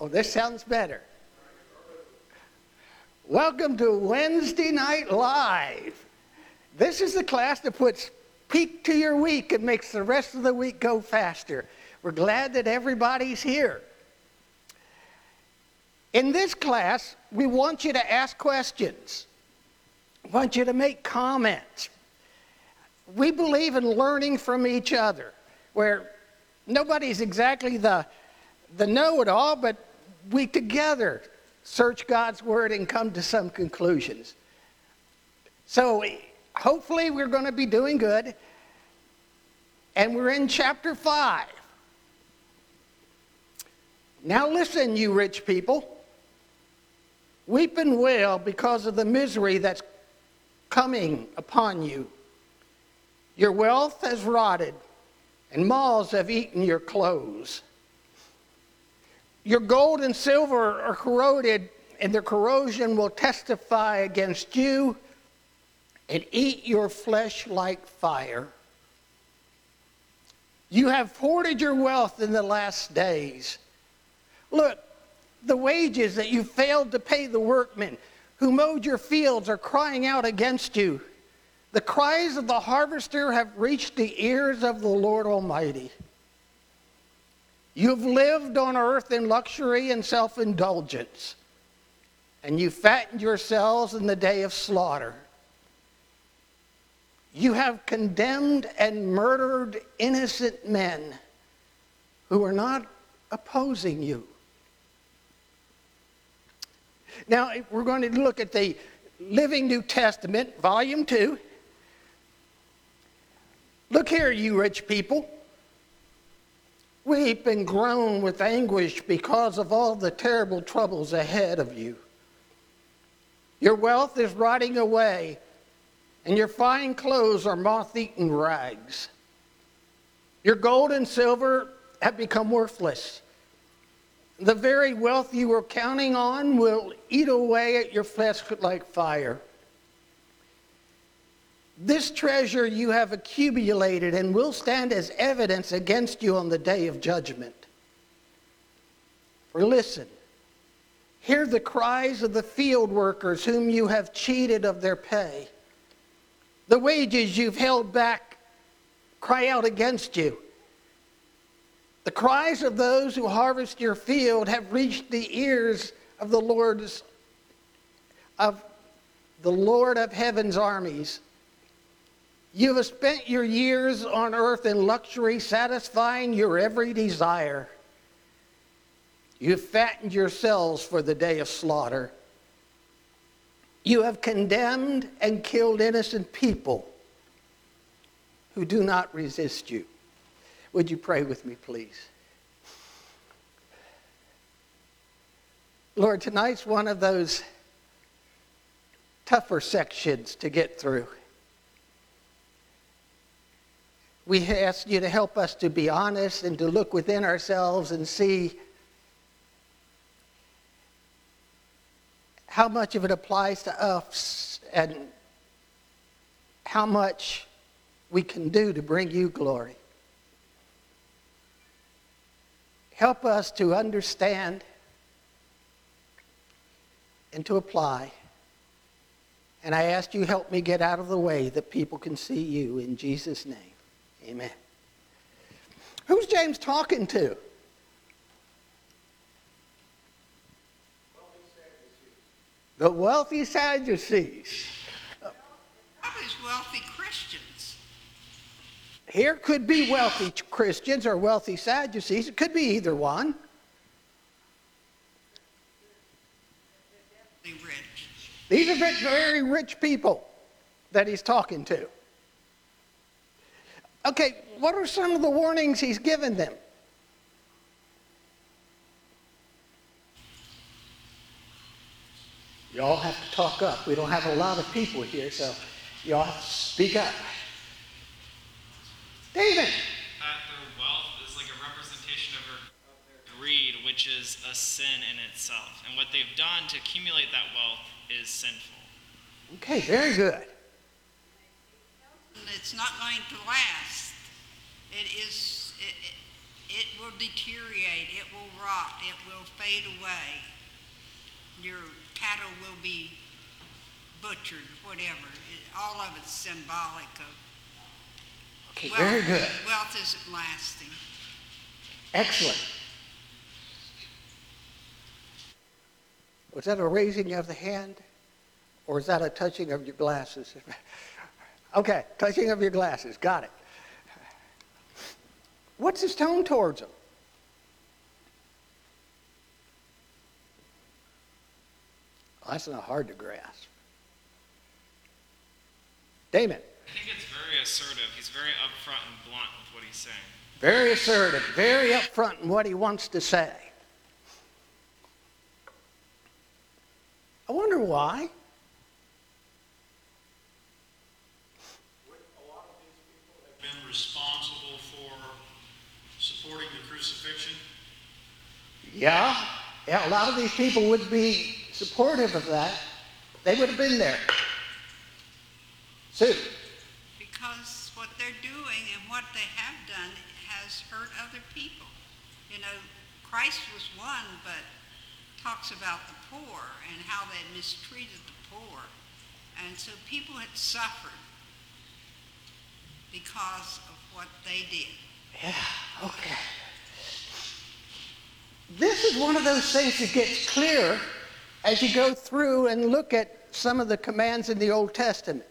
Oh, this sounds better. Welcome to Wednesday Night Live. This is the class that puts peak to your week and makes the rest of the week go faster. We're glad that everybody's here. In this class, we want you to ask questions. We want you to make comments. We believe in learning from each other, where nobody's exactly the, the know it all, but we together search God's Word and come to some conclusions. So hopefully, we're going to be doing good. And we're in chapter 5. Now, listen, you rich people. Weep and wail because of the misery that's coming upon you. Your wealth has rotted, and moths have eaten your clothes. Your gold and silver are corroded, and their corrosion will testify against you and eat your flesh like fire. You have hoarded your wealth in the last days. Look, the wages that you failed to pay the workmen who mowed your fields are crying out against you. The cries of the harvester have reached the ears of the Lord Almighty. You've lived on earth in luxury and self indulgence, and you fattened yourselves in the day of slaughter. You have condemned and murdered innocent men who are not opposing you. Now, we're going to look at the Living New Testament, Volume 2. Look here, you rich people. Weep and groan with anguish because of all the terrible troubles ahead of you. Your wealth is rotting away, and your fine clothes are moth eaten rags. Your gold and silver have become worthless the very wealth you were counting on will eat away at your flesh like fire. This treasure you have accumulated and will stand as evidence against you on the day of judgment. For listen, hear the cries of the field workers whom you have cheated of their pay. The wages you've held back cry out against you. The cries of those who harvest your field have reached the ears of the Lord's of the Lord of heaven's armies. You have spent your years on earth in luxury, satisfying your every desire. You have fattened yourselves for the day of slaughter. You have condemned and killed innocent people who do not resist you. Would you pray with me, please? Lord, tonight's one of those tougher sections to get through. We ask you to help us to be honest and to look within ourselves and see how much of it applies to us and how much we can do to bring you glory. Help us to understand and to apply. And I ask you help me get out of the way that people can see you in Jesus' name. Amen. Who's James talking to? The wealthy Sadducees. Always wealthy Christians. Here could be wealthy Christians or wealthy Sadducees. It could be either one. These are very rich people that he's talking to. Okay, what are some of the warnings he's given them? Y'all have to talk up. We don't have a lot of people here, so y'all have to speak up. David. That their wealth is like a representation of their, of their greed, which is a sin in itself. And what they've done to accumulate that wealth is sinful. Okay, very good. It's not going to last. It is. It, it, it will deteriorate, it will rot, it will fade away. Your cattle will be butchered, whatever. It, all of it's symbolic of Okay, wealth. very good. Wealth isn't lasting. Excellent. Was that a raising of the hand? Or is that a touching of your glasses? okay, touching of your glasses. Got it. What's his tone towards them? Well, that's not hard to grasp. Damon, I think it's very assertive. He's very upfront and blunt with what he's saying. very assertive, very upfront in what he wants to say. I wonder why. a lot of these people have been responsible for supporting the crucifixion. Yeah, yeah, a lot of these people would be supportive of that. They would have been there. Sue, Because what they're doing and what they have done has hurt other people. You know, Christ was one, but talks about the poor and how they mistreated the poor. And so people had suffered because of what they did. Yeah, okay. This is one of those things that gets clearer as you go through and look at some of the commands in the Old Testament.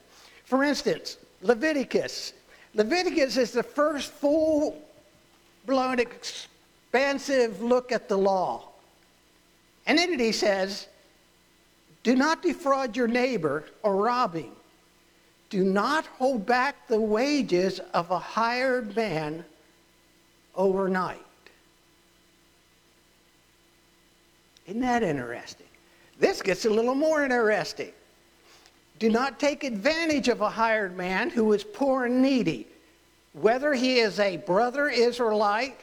For instance, Leviticus. Leviticus is the first full blown, expansive look at the law. And in it he says, Do not defraud your neighbor or rob him. Do not hold back the wages of a hired man overnight. Isn't that interesting? This gets a little more interesting. Do not take advantage of a hired man who is poor and needy, whether he is a brother Israelite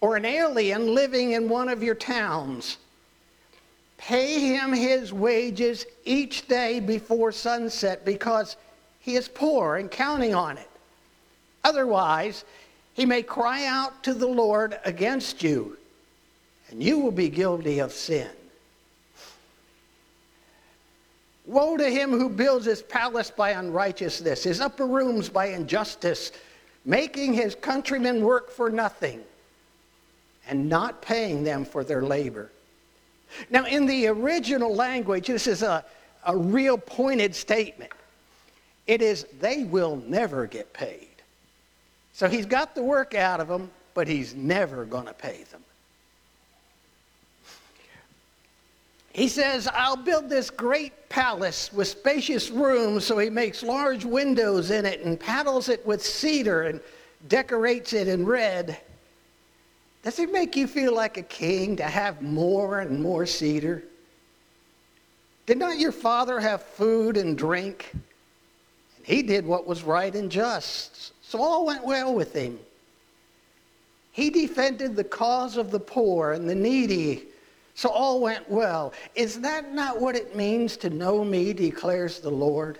or an alien living in one of your towns. Pay him his wages each day before sunset because he is poor and counting on it. Otherwise, he may cry out to the Lord against you, and you will be guilty of sin. Woe to him who builds his palace by unrighteousness, his upper rooms by injustice, making his countrymen work for nothing and not paying them for their labor. Now, in the original language, this is a, a real pointed statement. It is, they will never get paid. So he's got the work out of them, but he's never going to pay them. He says, I'll build this great palace with spacious rooms, so he makes large windows in it and paddles it with cedar and decorates it in red. Does it make you feel like a king to have more and more cedar? Did not your father have food and drink? And he did what was right and just, so all went well with him. He defended the cause of the poor and the needy, so all went well. Is that not what it means to know me, declares the Lord?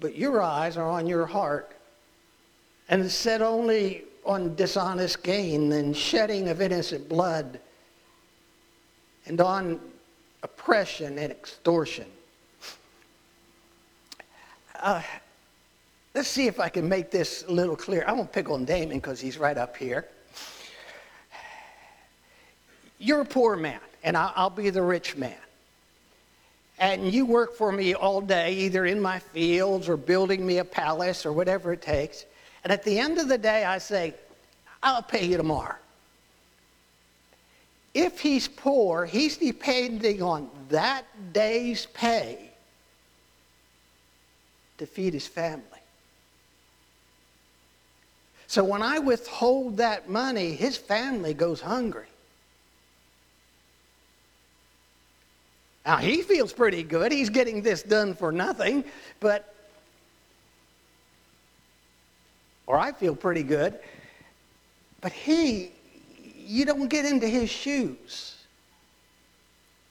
But your eyes are on your heart and set only on dishonest gain and shedding of innocent blood and on oppression and extortion. Uh, let's see if I can make this a little clear. I won't pick on Damon because he's right up here. You're a poor man, and I'll, be the rich man. And you work for me all day, either in my fields or building me a palace or whatever it takes. And at the end of the day, I say, I'll pay you tomorrow. If he's poor, he's depending on that day's pay to feed his family. So when I withhold that money, his family goes hungry. Now, he feels pretty good. He's getting this done for nothing, but, or I feel pretty good. But he, you don't get into his shoes.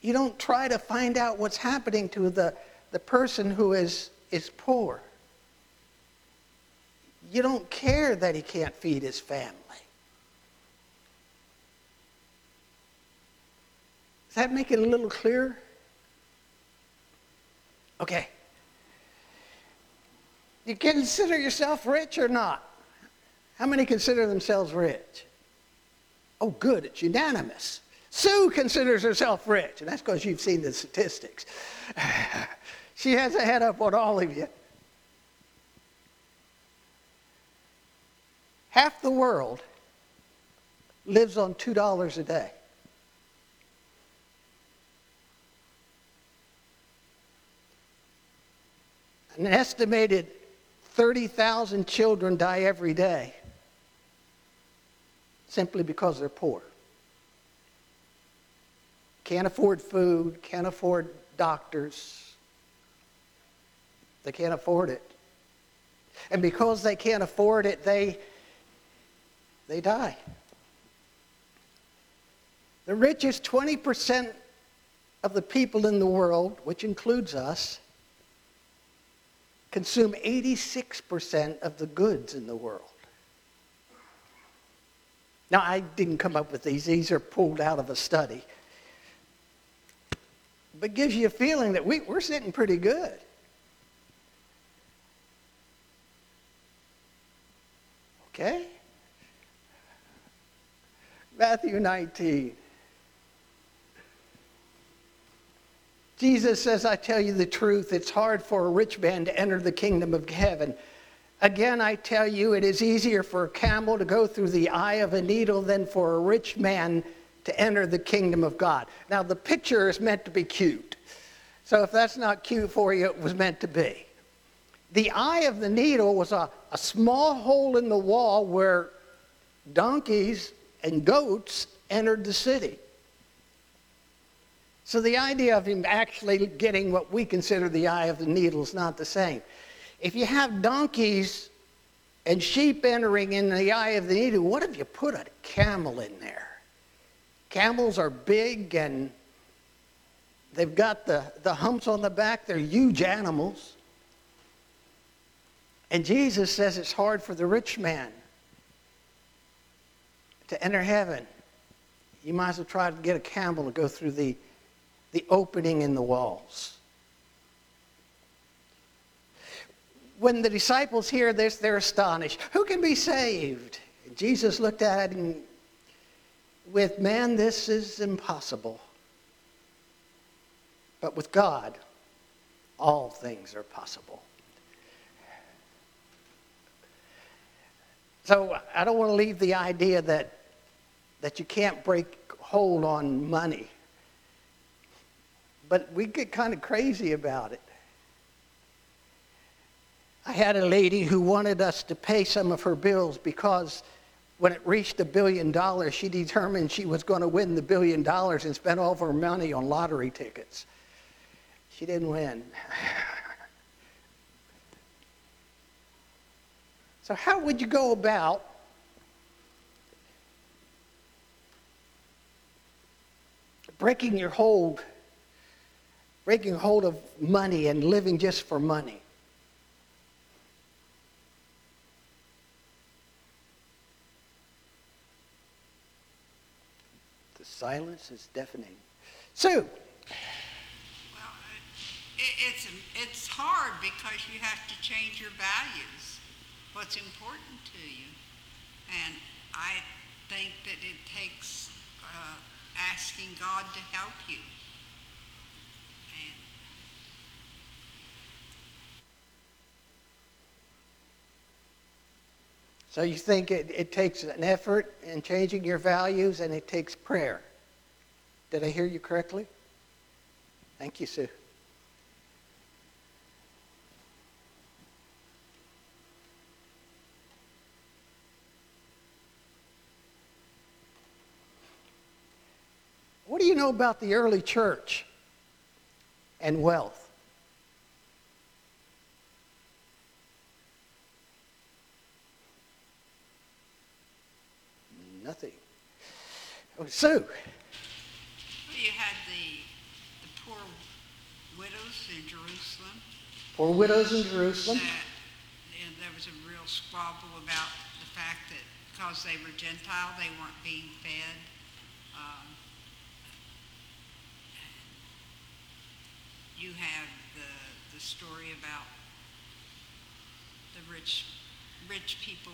You don't try to find out what's happening to the, the person who is, is poor. you don't care that he can't feed his family. Does that make it a little clearer? Okay. You consider yourself rich or not? How many consider themselves rich? Oh, good, it's unanimous. Sue considers herself rich, and that's because you've seen the statistics. she has a head up on all of you. Half the world lives on $2 a day. An estimated 30,000 children die every day simply because they're poor. Can't afford food, can't afford doctors. They can't afford it. And because they can't afford it, they, they die. The richest 20% of the people in the world, which includes us, consume 86% of the goods in the world. Now, I didn't come up with these, these are pulled out of a study. But gives you a feeling that we, we're sitting pretty good. Okay? Matthew 19. Jesus says, I tell you the truth, it's hard for a rich man to enter the kingdom of heaven. Again, I tell you, it is easier for a camel to go through the eye of a needle than for a rich man to enter the kingdom of God. Now, the picture is meant to be cute. So if that's not cute for you, it was meant to be. The eye of the needle was a, a small hole in the wall where donkeys and goats entered the city. So the idea of him actually getting what we consider the eye of the needle is not the same. If you have donkeys and sheep entering in the eye of the needle, what if you put a camel in there? Camels are big and they've got the, the humps on the back. They're huge animals. And Jesus says it's hard for the rich man to enter heaven. You might as well try to get a camel to go through the, the opening in the walls. When the disciples hear this, they're astonished. Who can be saved? Jesus looked at him with man, this is impossible. But with God, all things are possible. So I don't want to leave the idea that, that you can't break hold on money. But we get kind of crazy about it. I had a lady who wanted us to pay some of her bills because when it reached a billion dollars, she determined she was going to win the billion dollars and spend all of her money on lottery tickets. She didn't win. so, how would you go about breaking your hold, breaking hold of money and living just for money? The silence is deafening. Sue. Well, it, it's, it's hard because you have to change your values, what's important to you. And I think that it takes uh, asking God to help you. And So you think it, it takes an effort in changing your values and it takes prayer. Did I hear you correctly? Thank you, Sue. What do you know about the early church and wealth? Nothing. Oh, Sue. well, you had the, the poor widows in Jerusalem Poor widows in Jerusalem. that and there was a real squabble about the fact that because they were Gentile, they weren't being fed. Um, You have the, the story about the rich, rich people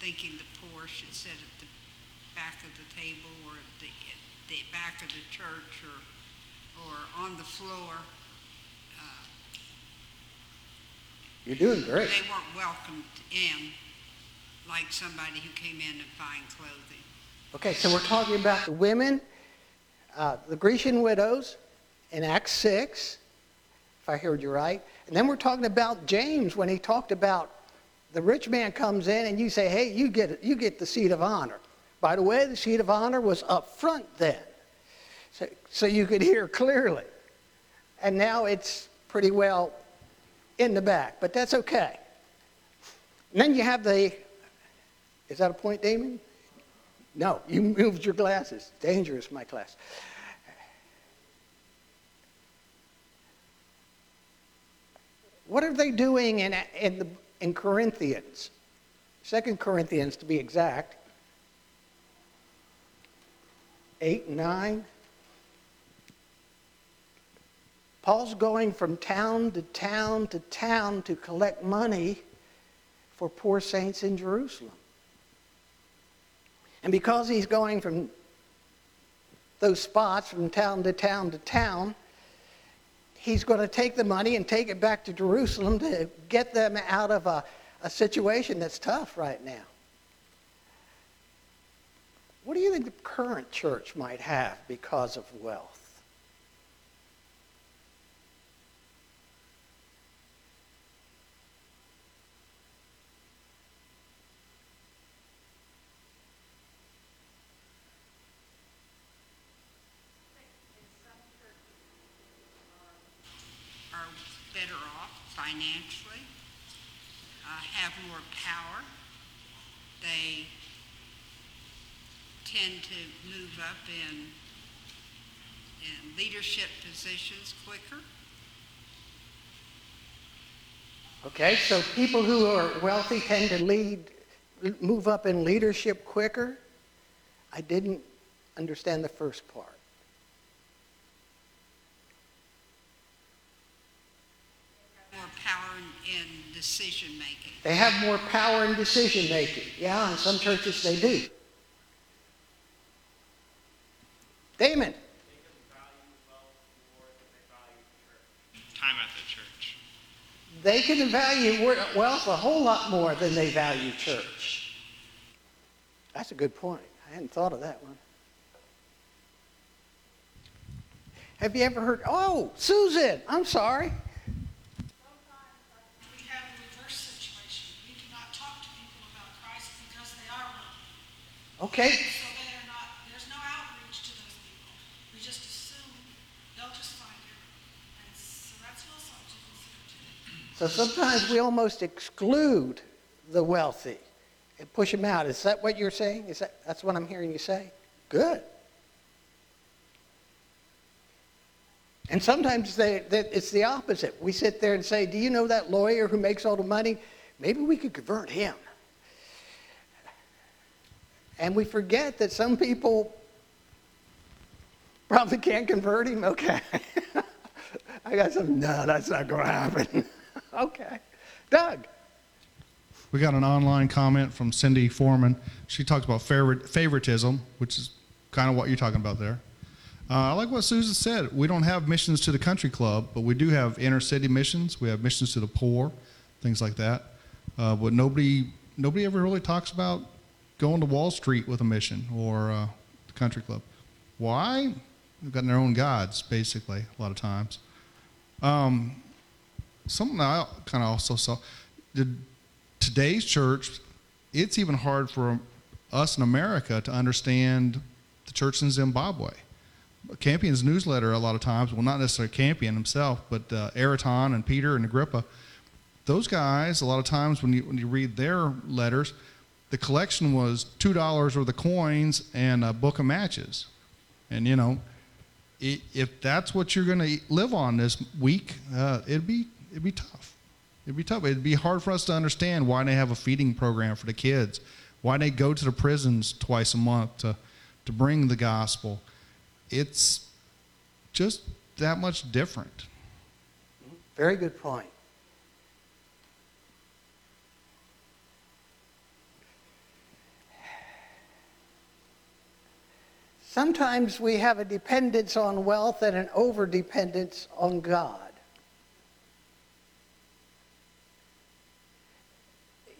thinking the poor should sit at the back of the table or at the, at the back of the church or, or on the floor. Uh, You're doing great. They weren't welcomed in like somebody who came in in fine clothing. Okay, so we're talking about the women, uh, the Grecian widows in Acts 6, if I heard you right. And then we're talking about James when he talked about the rich man comes in and you say, hey, you get, you get the seat of honor. By the way, the seat of honor was up front then, so, so you could hear clearly. And now it's pretty well in the back, but that's okay. And then you have the, is that a point, Damon? No, you moved your glasses. Dangerous, my class. What are they doing in, in, the, in Corinthians? Second Corinthians, to be exact. 8 and 9. Paul's going from town to town to town to collect money for poor saints in Jerusalem. And because he's going from those spots from town to town to town, he's going to take the money and take it back to Jerusalem to get them out of a, a situation that's tough right now. What do you think the current church might have because of wealth? are better off financially, uh, have more power. They tend to move up in, in leadership positions quicker. Okay, so people who are wealthy tend to lead, move up in leadership quicker. I didn't understand the first part. More power in, in decision making. They have more power in decision making. Yeah, in some churches they do. Damon, Time at the church. they can value wealth a whole lot more than they value church. That's a good point. I hadn't thought of that one. Have you ever heard? Oh, Susan, I'm sorry. We have a reverse situation. We do not talk to people about Christ because they are wealthy. Okay, So they are not, there's no outreach to those people. We just assume they'll just find it. And so that's also to consider too. so sometimes we almost exclude the wealthy and push them out. Is that what you're saying? Is that that's what I'm hearing you say? Good. And sometimes they, they, it's the opposite. We sit there and say, Do you know that lawyer who makes all the money? Maybe we could convert him. And we forget that some people probably can't convert him. Okay. I got some, no, that's not going to happen. okay. Doug. We got an online comment from Cindy Foreman. She talks about favoritism, which is kind of what you're talking about there. Uh, I like what Susan said. We don't have missions to the country club, but we do have inner city missions. We have missions to the poor, things like that. Uh, but nobody, nobody ever really talks about going to Wall Street with a mission or uh, the country club. Why? They've got their own gods, basically, a lot of times. Um, something I kind of also saw. Today's church, it's even hard for us in America to understand the church in Zimbabwe. Campion's newsletter, a lot of times, well, not necessarily Campion himself, but uh, Araton and Peter and Agrippa, those guys, a lot of times when you, when you read their letters, the collection was $2 worth of coins and a book of matches. And, you know, if that's what you're going to live on this week, uh, it'd, be, it'd be tough. It'd be tough. It'd be hard for us to understand why they have a feeding program for the kids, why they go to the prisons twice a month to, to bring the gospel. It's just that much different. Very good point. Sometimes we have a dependence on wealth and an over dependence on God.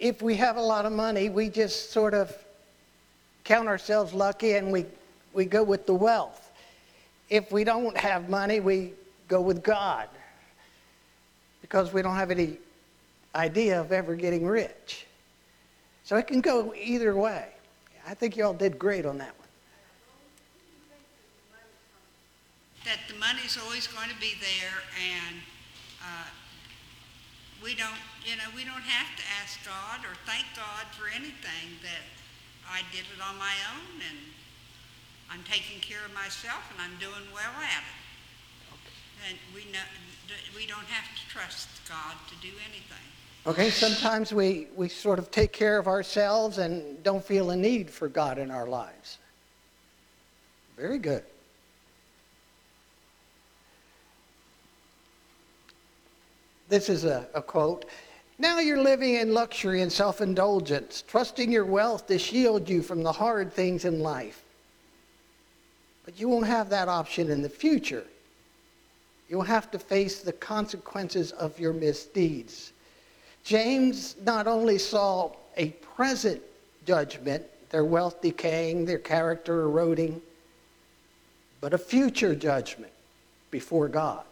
If we have a lot of money, we just sort of count ourselves lucky and we, we go with the wealth. If we don't have money, we go with God because we don't have any idea of ever getting rich. So it can go either way. I think you all did great on that one. That the money's always going to be there and uh, we don't, you know, we don't have to ask God or thank God for anything that I did it on my own and I'm taking care of myself and I'm doing well at it. And we know, we don't have to trust God to do anything. Okay, sometimes we, we sort of take care of ourselves and don't feel a need for God in our lives. Very good. This is a, a quote. Now you're living in luxury and self indulgence, trusting your wealth to shield you from the hard things in life. But you won't have that option in the future. You'll have to face the consequences of your misdeeds. James not only saw a present judgment, their wealth decaying, their character eroding, but a future judgment before God.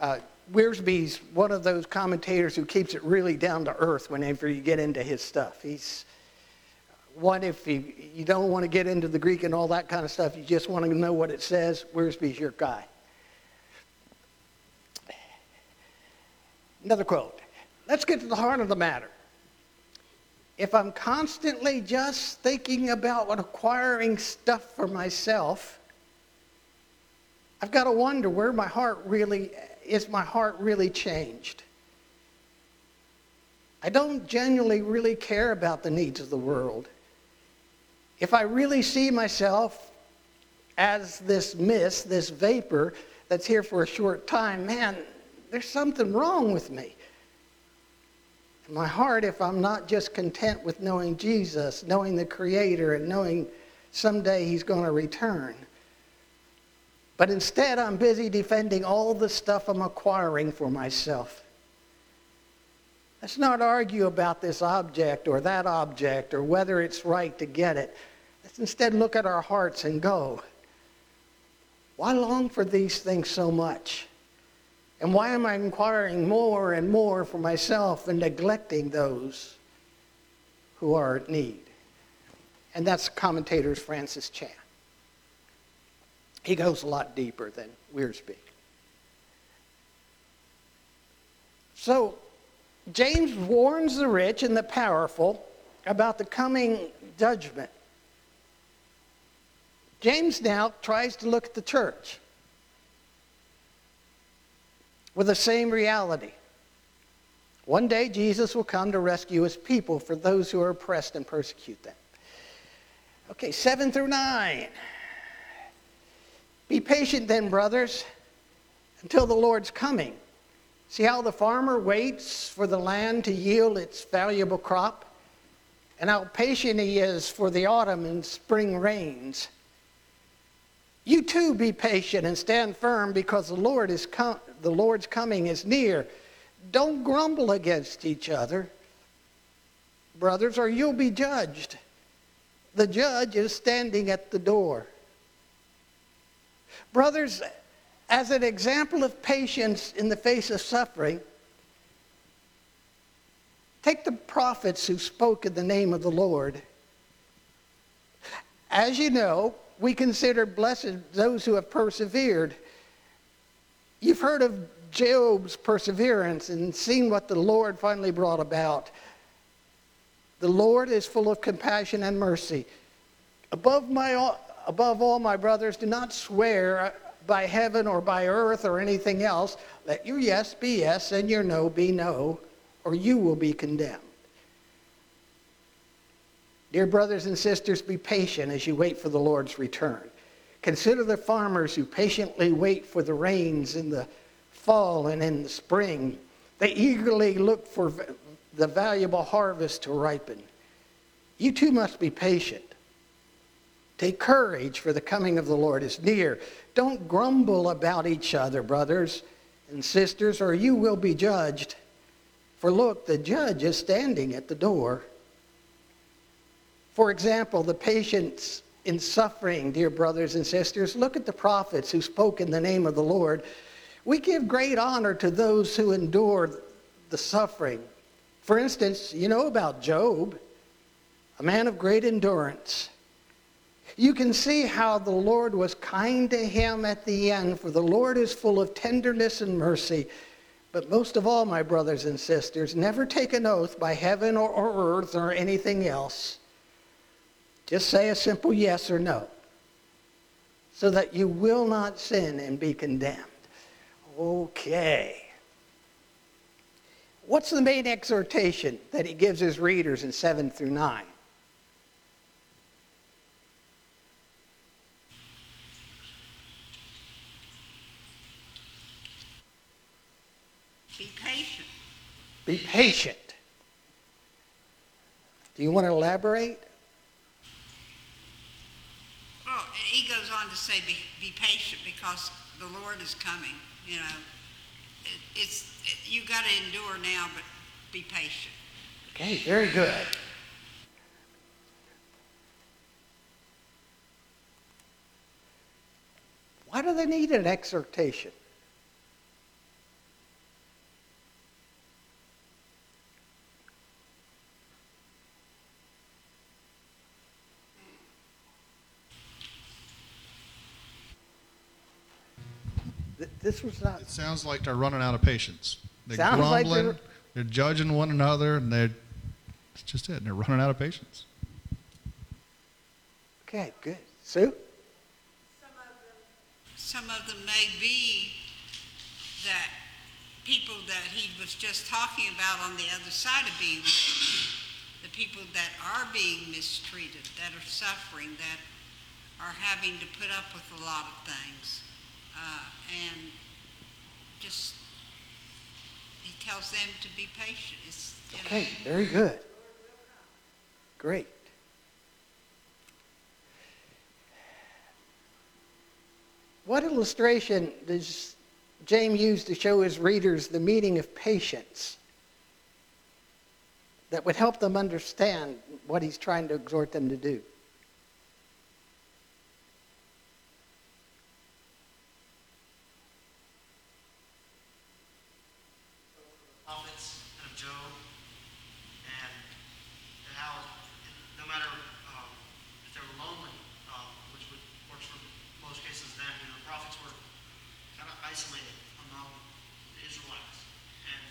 Uh, Wiersbe's one of those commentators who keeps it really down to earth whenever you get into his stuff. He's one, if you, you don't want to get into the Greek and all that kind of stuff, you just want to know what it says, Wiersbe's your guy. Another quote. Let's get to the heart of the matter. If I'm constantly just thinking about acquiring stuff for myself, I've got to wonder where my heart really is my heart really changed? I don't genuinely really care about the needs of the world. If I really see myself as this mist, this vapor that's here for a short time, man, there's something wrong with me. In my heart, if I'm not just content with knowing Jesus, knowing the Creator, and knowing someday He's going to return, but instead, I'm busy defending all the stuff I'm acquiring for myself. Let's not argue about this object or that object or whether it's right to get it. Let's instead look at our hearts and go, why long for these things so much? And why am I inquiring more and more for myself and neglecting those who are in need? And that's commentators Francis Chan. He goes a lot deeper than Wiersbe. So, James warns the rich and the powerful about the coming judgment. James now tries to look at the church with the same reality. One day, Jesus will come to rescue his people for those who are oppressed and persecute them. Okay, 7 through 9. Be patient then, brothers, until the Lord's coming. See how the farmer waits for the land to yield its valuable crop, and how patient he is for the autumn and spring rains. You too be patient and stand firm because the Lord is com- the Lord's coming is near. Don't grumble against each other, brothers, or you'll be judged. The judge is standing at the door. Brothers, as an example of patience in the face of suffering, take the prophets who spoke in the name of the Lord. As you know, we consider blessed those who have persevered. You've heard of Job's perseverance and seen what the Lord finally brought about. The Lord is full of compassion and mercy. Above my above all, my brothers, do not swear by heaven or by earth or anything else, let your yes be yes and your no be no, or you will be condemned. Dear brothers and sisters, be patient as you wait for the Lord's return. Consider the farmers who patiently wait for the rains in the fall and in the spring. They eagerly look for the valuable harvest to ripen. You too must be patient. Take courage, for the coming of the Lord is near. Don't grumble about each other, brothers and sisters, or you will be judged. For look, the judge is standing at the door. For example, the patience in suffering, dear brothers and sisters. Look at the prophets who spoke in the name of the Lord. We give great honor to those who endure the suffering. For instance, you know about Job, a man of great endurance. You can see how the Lord was kind to him at the end, for the Lord is full of tenderness and mercy. But most of all, my brothers and sisters, never take an oath by heaven or, or earth or anything else. Just say a simple yes or no, so that you will not sin and be condemned. Okay. What's the main exhortation that he gives his readers in 7 through 9? Be patient. Be patient. Do you want to elaborate? Well, he goes on to say, be, be patient because the Lord is coming, you know. It, it's, it, you got to endure now, but be patient. Okay, very good. Why do they need an exhortation? This was not, It sounds like they're running out of patience. They're Sounds like grumbling. they're- they're judging one another, and they're that's just it. They're running out of patience. okay, good. Sue? Some of them may be that people that he was just talking about on the other side of being rich, the people that are being mistreated, that are suffering, that are having to put up with a lot of things. Uh, and just, he tells them to be patient. You know, Okay, very good. Great. What illustration does James use to show his readers the meaning of patience that would help them understand what he's trying to exhort them to do? prophets and of Job, and, and how no matter um, if they were lonely, um, which would works for most cases then, you know, the prophets were kind of isolated among the Israelites, and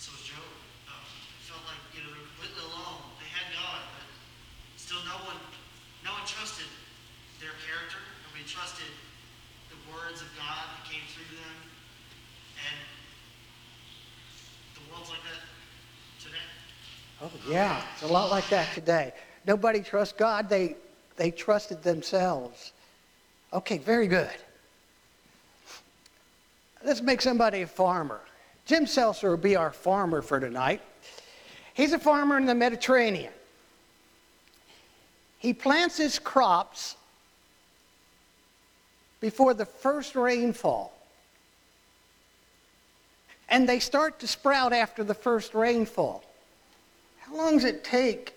so was Job. Uh, it felt like you know they were completely alone. They had God, but still no one, no one trusted their character. Nobody trusted the words of God that came through them, and the world's like that today. Oh, yeah, it's a lot like that today. Nobody trusts God, they, they trusted themselves. Okay, very good. Let's make somebody a farmer. Jim Seltzer will be our farmer for tonight. He's a farmer in the Mediterranean. He plants his crops before the first rainfall. And they start to sprout after the first rainfall. How long does it take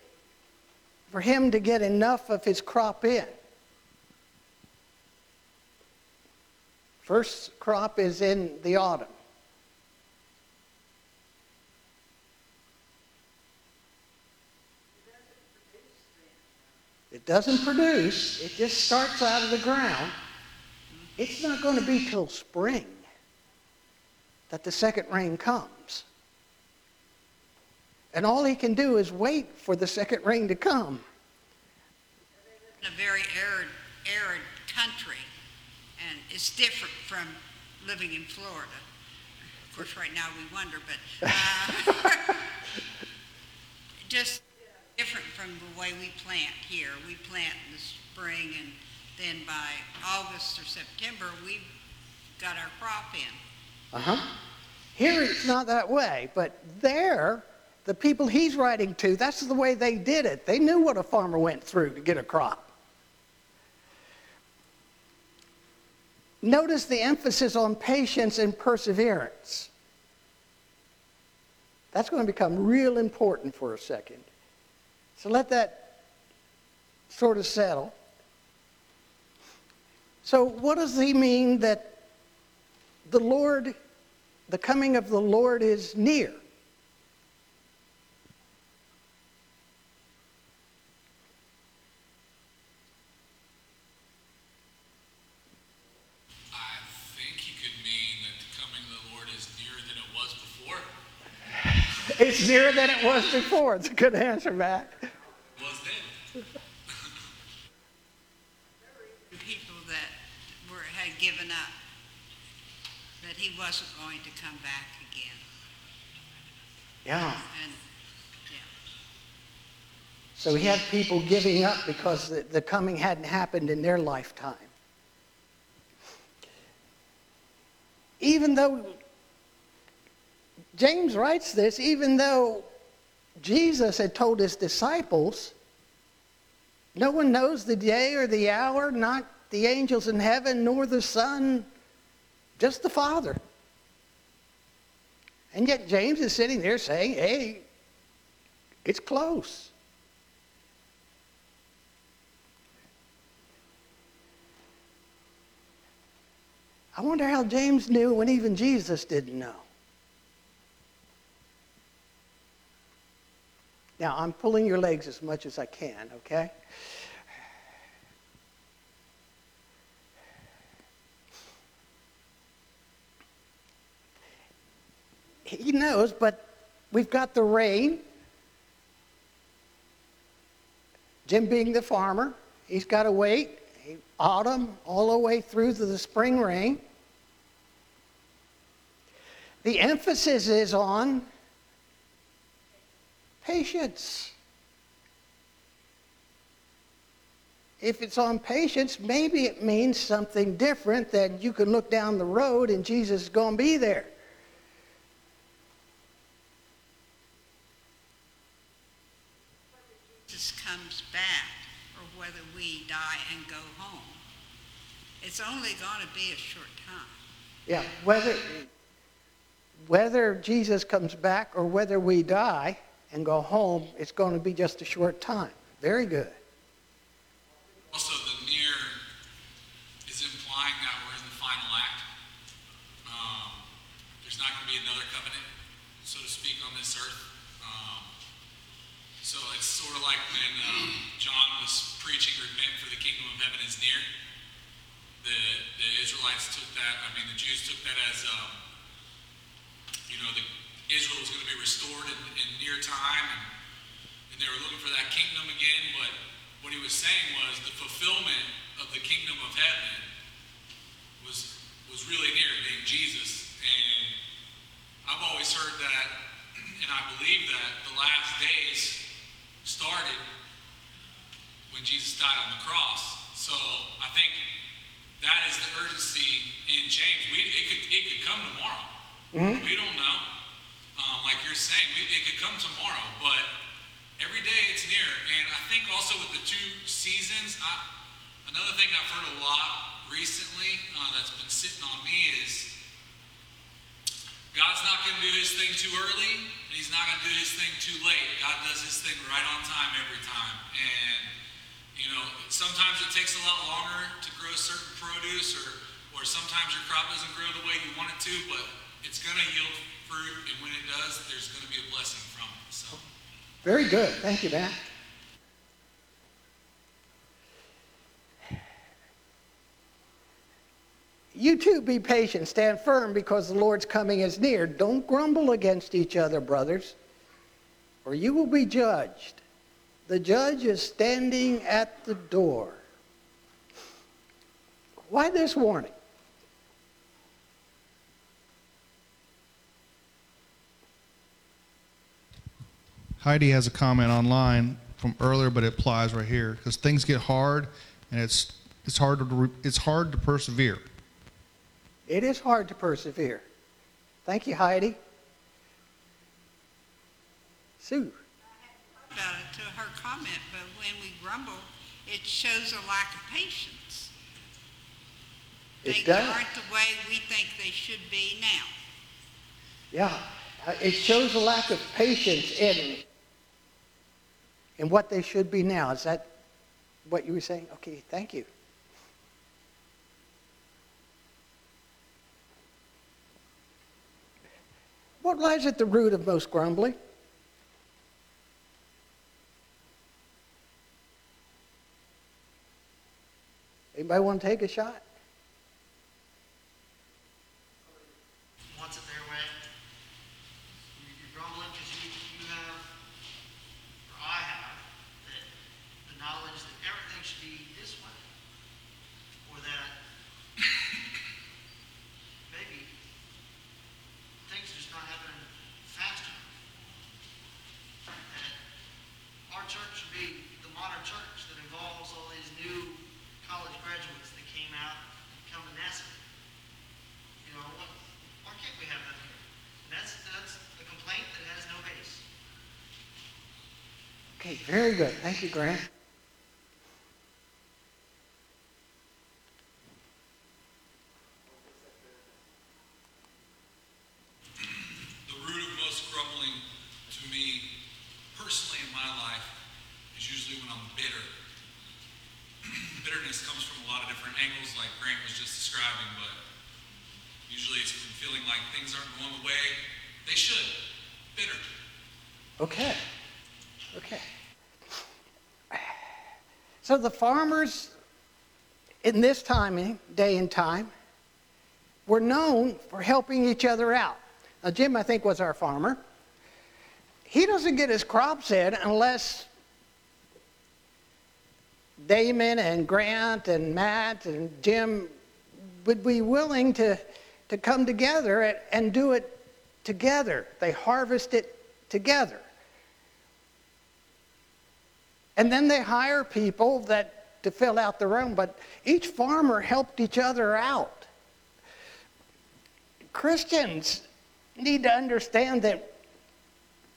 for him to get enough of his crop in? First crop is in the autumn. It doesn't produce, it just starts out of the ground. It's not going to be till spring that the second rain comes. And all he can do is wait for the second rain to come. in a very arid, arid country. And it's different from living in Florida. Of course, right now we wonder, but uh, just different from the way we plant here. We plant in the spring, and then by August or September, we've got our crop in. Uh huh. Here it's not that way, but there, the people he's writing to, that's the way they did it. They knew what a farmer went through to get a crop. Notice the emphasis on patience and perseverance. That's going to become real important for a second. So let that sort of settle. So, what does he mean that the Lord, the coming of the Lord is near? I think he could mean that the coming of the Lord is nearer than it was before. It's nearer than it was before. It's a good answer, Matt. Was then. People that were, had given up, that he wasn't going to come back again. Yeah. And, yeah. So he had people giving up because the, the coming hadn't happened in their lifetime. Even though, James writes this, even though Jesus had told his disciples, no one knows the day or the hour, not the angels in heaven, nor the Son, just the Father. And yet James is sitting there saying, hey, it's close. I wonder how James knew when even Jesus didn't know. Now, I'm pulling your legs as much as I can, okay? He knows, but we've got the rain. Jim being the farmer, he's got to wait autumn all the way through to the spring rain. The emphasis is on patience. If it's on patience, maybe it means something different that you can look down the road and Jesus is going to be there. Jesus comes back or whether we die and go home. It's only going to be a short time. Yeah, whether whether Jesus comes back or whether we die and go home, it's going to be just a short time. Very good. Also, the near is implying that we're in the final act. Um, there's not going to be another covenant, so to speak, on this earth. Um, so it's sort of like when um, John was preaching, "Repent, for the kingdom of heaven is near." The the Israelites took that. I mean, the Jews took that as, um, you know, the Israel was going to be restored in, in near time, and, and they were looking for that kingdom again. But what he was saying was the fulfillment of the kingdom of heaven was was really near, being Jesus. And I've always heard that, and I believe that the last days started when Jesus died on the cross. So I think that is the urgency in James. We, it could it could come tomorrow. We don't know. Um, like you're saying, we, it could come tomorrow, but every day it's near. And I think also with the two seasons, I, another thing I've heard a lot recently uh, that's been sitting on me is God's not going to do his thing too early, and he's not going to do his thing too late. God does his thing right on time every time. And, you know, sometimes it takes a lot longer to grow certain produce, or, or sometimes your crop doesn't grow the way you want it to, but it's going to yield fruit, and when it does, there's going to be a blessing from it. So. Very good. Thank you, Matt. You too be patient, stand firm because the Lord's coming is near. Don't grumble against each other, brothers, or you will be judged. The judge is standing at the door. Why this warning? Heidi has a comment online from earlier, but it applies right here because things get hard, and it's it's hard to re- it's hard to persevere. It is hard to persevere. Thank you, Heidi. Sue. About it to her comment, but when we grumble, it shows a lack of patience. It Things does. aren't the way we think they should be now. Yeah, uh, it shows a lack of patience in in what they should be now. Is that what you were saying? Okay, thank you. What lies at the root of most grumbling? Anybody want to take a shot? wants it their way. You- You're grumbling because you, you have, or I have, that the knowledge that everything should be this way. Or that maybe things are just not happening fast enough. That our church should be the modern church that involves all these new college graduates that came out and become a NASA. You know, what, why can't we have that here? And that's, that's a complaint that has no base. Okay, very good. Thank you, Grant. The root of most grumbling to me, personally in my life, is usually when I'm bitter. Bitterness comes from a lot of different angles, like Grant was just describing, but usually it's from feeling like things aren't going the way they should. Bitter. Okay. Okay. So the farmers in this time, eh, day and time, were known for helping each other out. Now, Jim, I think, was our farmer. He doesn't get his crops in unless Damon and Grant and Matt and Jim would be willing to, to come together and, and do it together. They harvest it together. And then they hire people that to fill out the room, but each farmer helped each other out. Christians need to understand that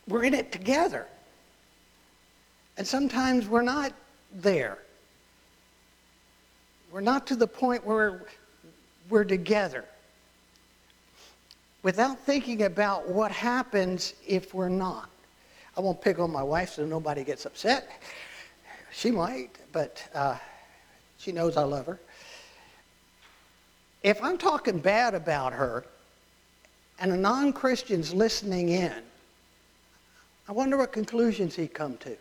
we're in it together. And sometimes we're not there. We're not to the point where we're together. Without thinking about what happens if we're not. I won't pick on my wife so nobody gets upset. She might, but uh, she knows I love her. If I'm talking bad about her and a non Christian's listening in, I wonder what conclusions he'd come to.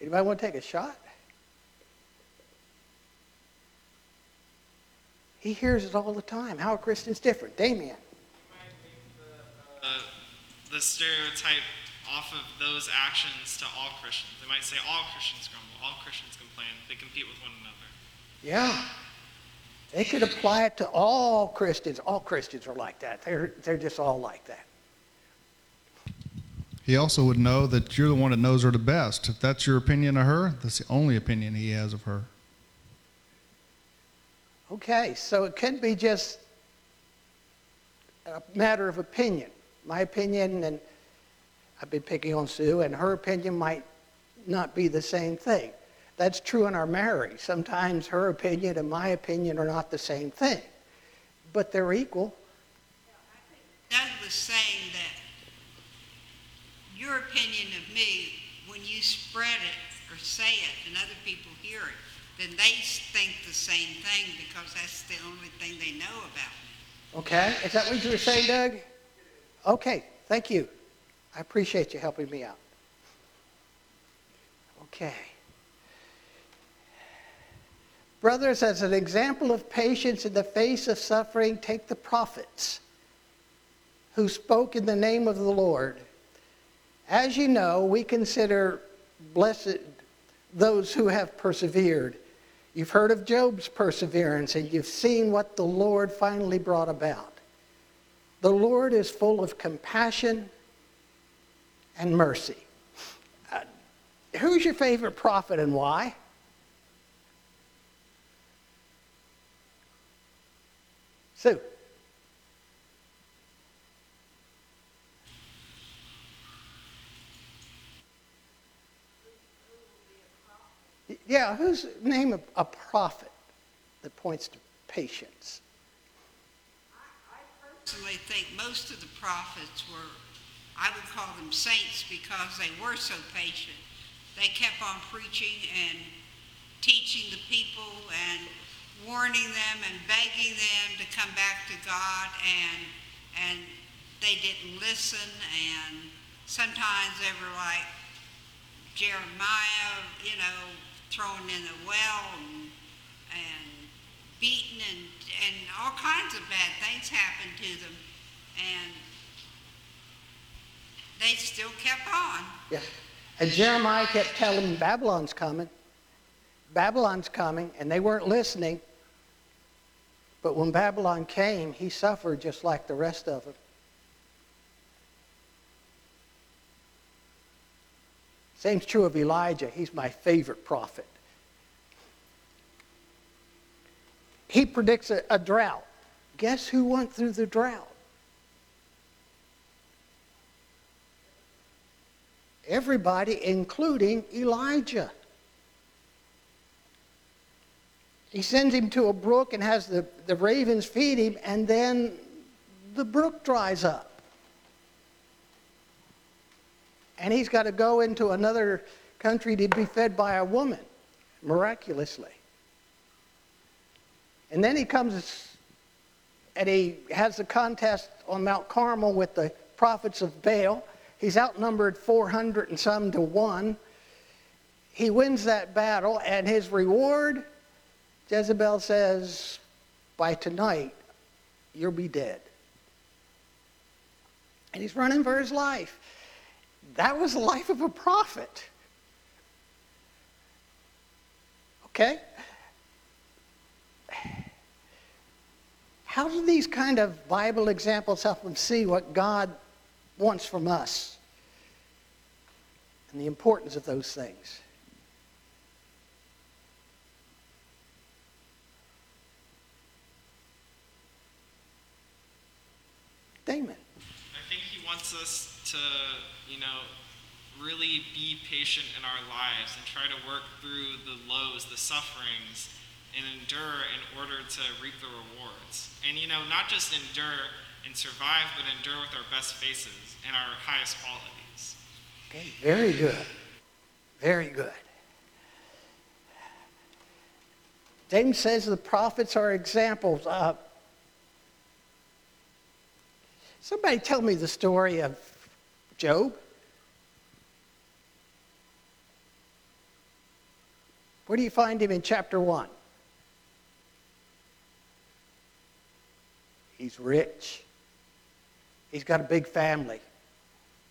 Anybody want to take a shot? He hears it all the time. How are Christians different? Damien. The stereotype off of those actions to all Christians. They might say all Christians grumble, all Christians complain, they compete with one another. Yeah. They could apply it to all Christians. All Christians are like that. They're, they're just all like that. He also would know that you're the one that knows her the best. If that's your opinion of her, that's the only opinion he has of her. Okay, so it can be just a matter of opinion. My opinion, and I've been picking on Sue, and her opinion might not be the same thing. That's true in our marriage. Sometimes her opinion and my opinion are not the same thing, but they're equal. Doug was saying that your opinion of me, when you spread it or say it and other people hear it, then they think the same thing because that's the only thing they know about me. Okay? Is that what you were saying, Doug? Okay, thank you. I appreciate you helping me out. Okay. Brothers, as an example of patience in the face of suffering, take the prophets who spoke in the name of the Lord. As you know, we consider blessed those who have persevered. You've heard of Job's perseverance and you've seen what the Lord finally brought about. The Lord is full of compassion and mercy. Uh, who's your favorite prophet and why? Sue. Yeah, who's name a, a prophet that points to patience? Personally think most of the prophets were, I would call them saints because they were so patient. They kept on preaching and teaching the people and warning them and begging them to come back to God and and they didn't listen and sometimes they were like Jeremiah, you know, thrown in the well and, and beaten and, and all kinds of bad things happened to them. And they still kept on. Yeah. And Jeremiah kept telling them Babylon's coming. Babylon's coming, and they weren't listening. But when Babylon came, he suffered just like the rest of them. Same's true of Elijah. He's my favorite prophet. He predicts a, a drought. Guess who went through the drought? Everybody, including Elijah. He sends him to a brook and has the, the ravens feed him, and then the brook dries up. And he's got to go into another country to be fed by a woman, miraculously. And then he comes and he has a contest on Mount Carmel with the prophets of Baal. He's outnumbered 400 and some to one. He wins that battle, and his reward, Jezebel says, by tonight, you'll be dead. And he's running for his life. That was the life of a prophet. Okay? How do these kind of Bible examples help them see what God wants from us and the importance of those things? Damon. I think he wants us to, you know, really be patient in our lives and try to work through the lows, the sufferings, and endure in order to reap the rewards. And, you know, not just endure and survive, but endure with our best faces and our highest qualities. Okay, very good. Very good. James says the prophets are examples. Uh, somebody tell me the story of Job. Where do you find him in chapter 1? He's rich. He's got a big family,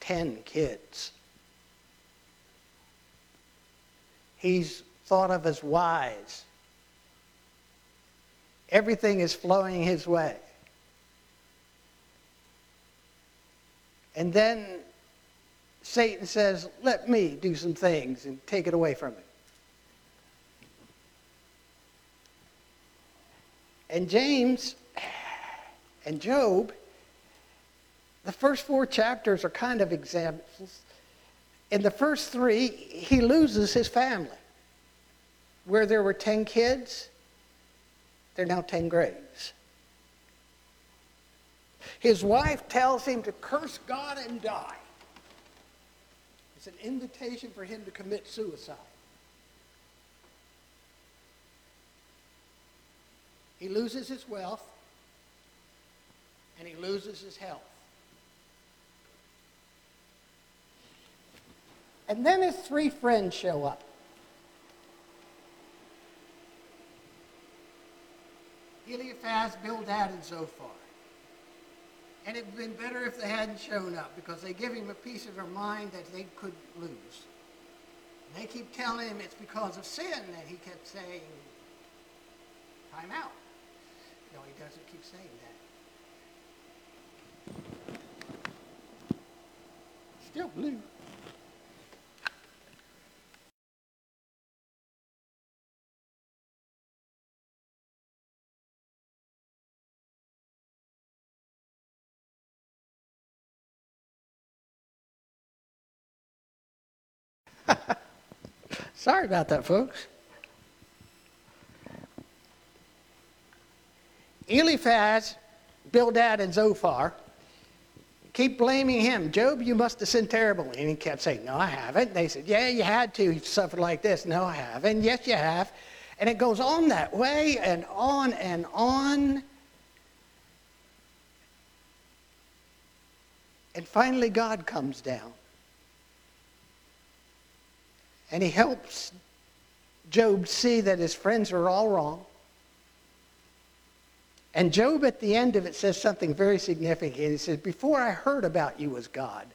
10 kids. He's thought of as wise. Everything is flowing his way. And then Satan says, Let me do some things and take it away from him. And James and Job, the first four chapters are kind of examples. In the first three, he loses his family. Where there were 10 kids, there are now 10 graves. His wife tells him to curse God and die. It's an invitation for him to commit suicide. He loses his wealth and he loses his health. And then his three friends show up. Eliphaz, Bildad, and Zophar. And it would have been better if they hadn't shown up because they give him a piece of their mind that they couldn't lose. And they keep telling him it's because of sin that he kept saying, time out. No, he doesn't keep saying that. Still blue. Sorry about that, folks. Eliphaz, Bildad, and Zophar keep blaming him. Job, you must have sinned terribly. And he kept saying, No, I haven't. They said, Yeah, you had to. You suffered like this. No, I haven't. Yes, you have. And it goes on that way and on and on. And finally, God comes down. And he helps Job see that his friends are all wrong. And Job at the end of it says something very significant. He says, Before I heard about you as God,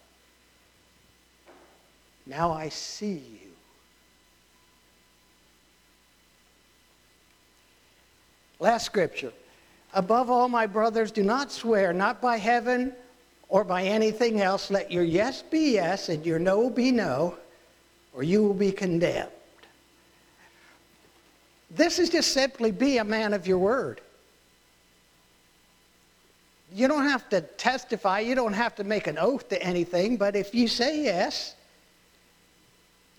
now I see you. Last scripture. Above all, my brothers, do not swear, not by heaven or by anything else. Let your yes be yes and your no be no, or you will be condemned. This is just simply be a man of your word. You don't have to testify, you don't have to make an oath to anything, but if you say yes,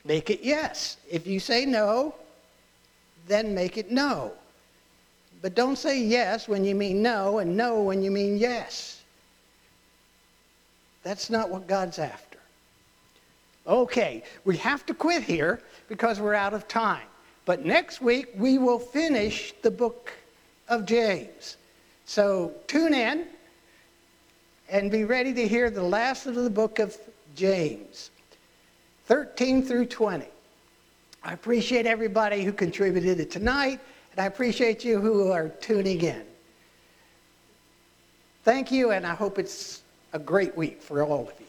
make it yes. If you say no, then make it no. But don't say yes when you mean no and no when you mean yes. That's not what God's after. Okay, we have to quit here because we're out of time. But next week we will finish the book of James. So tune in and be ready to hear the last of the book of James, 13 through 20. I appreciate everybody who contributed it tonight, and I appreciate you who are tuning in. Thank you, and I hope it's a great week for all of you.